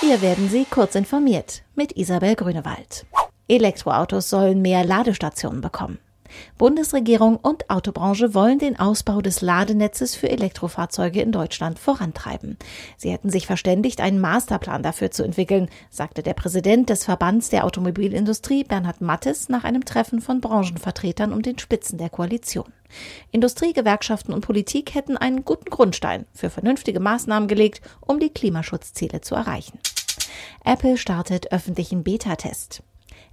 Hier werden Sie kurz informiert mit Isabel Grünewald. Elektroautos sollen mehr Ladestationen bekommen. Bundesregierung und Autobranche wollen den Ausbau des Ladenetzes für Elektrofahrzeuge in Deutschland vorantreiben. Sie hätten sich verständigt, einen Masterplan dafür zu entwickeln, sagte der Präsident des Verbands der Automobilindustrie Bernhard Mattes nach einem Treffen von Branchenvertretern um den Spitzen der Koalition. Industrie, Gewerkschaften und Politik hätten einen guten Grundstein für vernünftige Maßnahmen gelegt, um die Klimaschutzziele zu erreichen. Apple startet öffentlichen Beta-Test.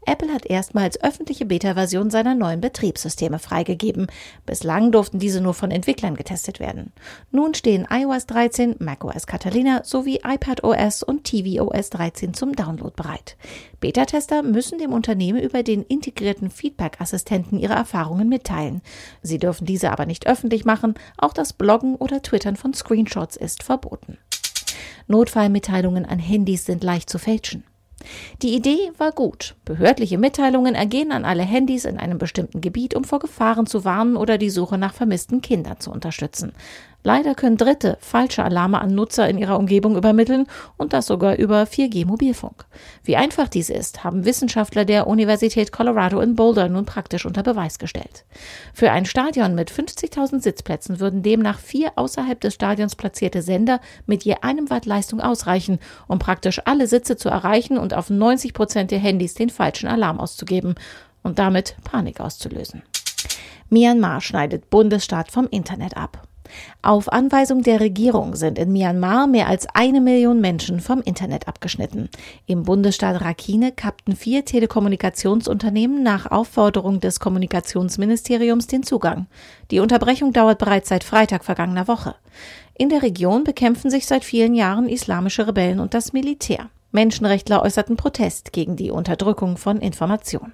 Apple hat erstmals öffentliche Beta-Version seiner neuen Betriebssysteme freigegeben. Bislang durften diese nur von Entwicklern getestet werden. Nun stehen iOS 13, macOS Catalina sowie iPadOS und tvOS 13 zum Download bereit. Beta-Tester müssen dem Unternehmen über den integrierten Feedback-Assistenten ihre Erfahrungen mitteilen. Sie dürfen diese aber nicht öffentlich machen. Auch das Bloggen oder Twittern von Screenshots ist verboten. Notfallmitteilungen an Handys sind leicht zu fälschen. Die Idee war gut. Behördliche Mitteilungen ergehen an alle Handys in einem bestimmten Gebiet, um vor Gefahren zu warnen oder die Suche nach vermissten Kindern zu unterstützen. Leider können Dritte falsche Alarme an Nutzer in ihrer Umgebung übermitteln und das sogar über 4G Mobilfunk. Wie einfach dies ist, haben Wissenschaftler der Universität Colorado in Boulder nun praktisch unter Beweis gestellt. Für ein Stadion mit 50.000 Sitzplätzen würden demnach vier außerhalb des Stadions platzierte Sender mit je einem Watt Leistung ausreichen, um praktisch alle Sitze zu erreichen und auf 90 Prozent der Handys den falschen Alarm auszugeben und damit Panik auszulösen. Myanmar schneidet Bundesstaat vom Internet ab. Auf Anweisung der Regierung sind in Myanmar mehr als eine Million Menschen vom Internet abgeschnitten. Im Bundesstaat Rakhine kappten vier Telekommunikationsunternehmen nach Aufforderung des Kommunikationsministeriums den Zugang. Die Unterbrechung dauert bereits seit Freitag vergangener Woche. In der Region bekämpfen sich seit vielen Jahren islamische Rebellen und das Militär. Menschenrechtler äußerten Protest gegen die Unterdrückung von Information.